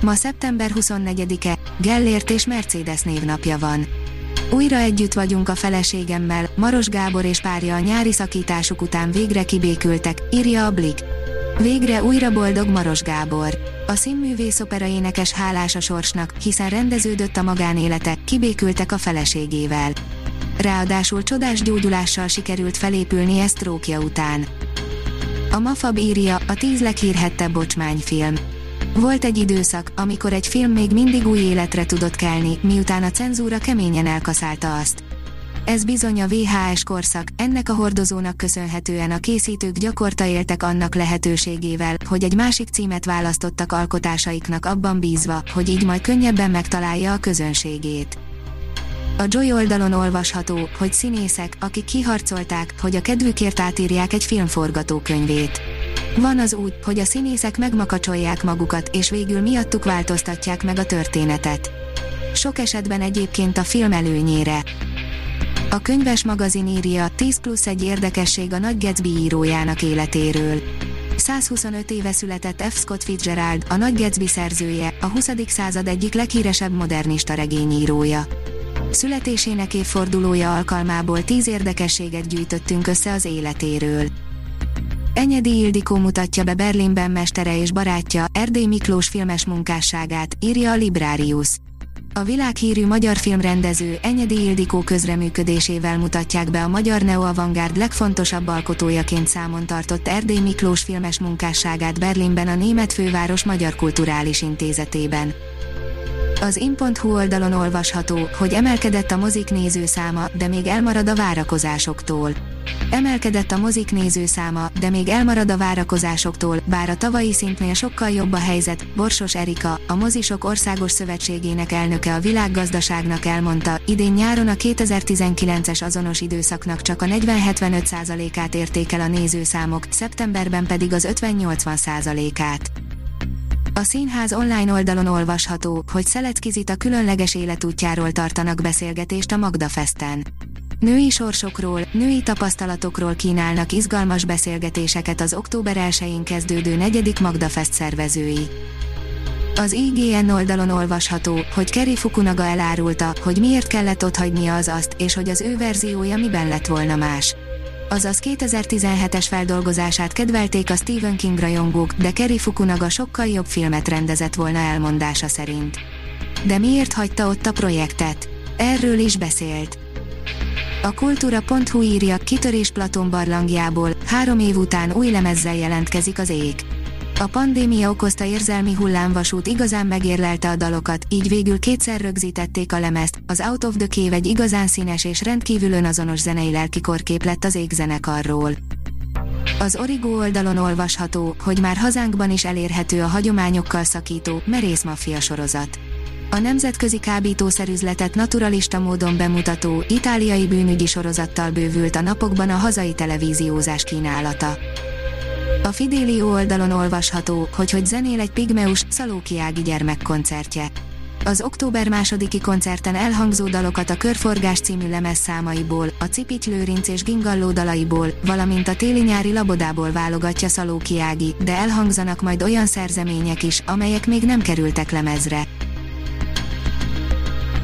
Ma szeptember 24-e, Gellért és Mercedes névnapja van. Újra együtt vagyunk a feleségemmel, Maros Gábor és párja a nyári szakításuk után végre kibékültek, írja a Blik. Végre újra boldog Maros Gábor. A színművész opera énekes hálás a sorsnak, hiszen rendeződött a magánélete, kibékültek a feleségével. Ráadásul csodás gyógyulással sikerült felépülni sztrókja után. A Mafab írja, a tíz leghírhettebb bocsmányfilm. Volt egy időszak, amikor egy film még mindig új életre tudott kelni, miután a cenzúra keményen elkaszálta azt. Ez bizony a VHS korszak, ennek a hordozónak köszönhetően a készítők gyakorta éltek annak lehetőségével, hogy egy másik címet választottak alkotásaiknak abban bízva, hogy így majd könnyebben megtalálja a közönségét. A Joy oldalon olvasható, hogy színészek, akik kiharcolták, hogy a kedvükért átírják egy film forgatókönyvét. Van az úgy, hogy a színészek megmakacsolják magukat, és végül miattuk változtatják meg a történetet. Sok esetben egyébként a film előnyére. A könyves magazin írja 10 plusz egy érdekesség a Nagy Gatsby írójának életéről. 125 éve született F. Scott Fitzgerald, a Nagy Gatsby szerzője, a 20. század egyik leghíresebb modernista regényírója. Születésének évfordulója alkalmából 10 érdekességet gyűjtöttünk össze az életéről. Enyedi Ildikó mutatja be Berlinben mestere és barátja, Erdély Miklós filmes munkásságát, írja a Librarius. A világhírű magyar filmrendező Enyedi Ildikó közreműködésével mutatják be a magyar neoavantgárd legfontosabb alkotójaként számon tartott Erdély Miklós filmes munkásságát Berlinben a Német Főváros Magyar Kulturális Intézetében. Az in.hu oldalon olvasható, hogy emelkedett a mozik nézőszáma, de még elmarad a várakozásoktól. Emelkedett a mozik nézőszáma, de még elmarad a várakozásoktól, bár a tavalyi szintnél sokkal jobb a helyzet, Borsos Erika, a Mozisok Országos Szövetségének elnöke a világgazdaságnak elmondta, idén nyáron a 2019-es azonos időszaknak csak a 40-75%-át érték a nézőszámok, szeptemberben pedig az 50-80%-át. A színház online oldalon olvasható, hogy Szeleckizit a különleges életútjáról tartanak beszélgetést a Magda Festen. Női sorsokról, női tapasztalatokról kínálnak izgalmas beszélgetéseket az október 1-én kezdődő negyedik Magda Fest szervezői. Az IGN oldalon olvasható, hogy Kerry Fukunaga elárulta, hogy miért kellett otthagynia az azt, és hogy az ő verziója miben lett volna más azaz 2017-es feldolgozását kedvelték a Stephen King rajongók, de Kerry Fukunaga sokkal jobb filmet rendezett volna elmondása szerint. De miért hagyta ott a projektet? Erről is beszélt. A kultúra.hu írja, kitörés Platon barlangjából, három év után új lemezzel jelentkezik az ég. A pandémia okozta érzelmi hullámvasút igazán megérlelte a dalokat, így végül kétszer rögzítették a lemezt, az Out of the Cave egy igazán színes és rendkívül önazonos zenei lelkikorkép lett az égzenekarról. Az Origo oldalon olvasható, hogy már hazánkban is elérhető a hagyományokkal szakító, merész maffia sorozat. A nemzetközi kábítószerüzletet naturalista módon bemutató, itáliai bűnügyi sorozattal bővült a napokban a hazai televíziózás kínálata. A Fidelio oldalon olvasható, hogy hogy zenél egy Pigmeus, Szalóki Ági gyermekkoncertje. Az október másodiki koncerten elhangzó dalokat a Körforgás című lemez számaiból, a Cipit Lőrinc és Gingalló dalaiból, valamint a téli-nyári labodából válogatja Szalóki Ági, de elhangzanak majd olyan szerzemények is, amelyek még nem kerültek lemezre.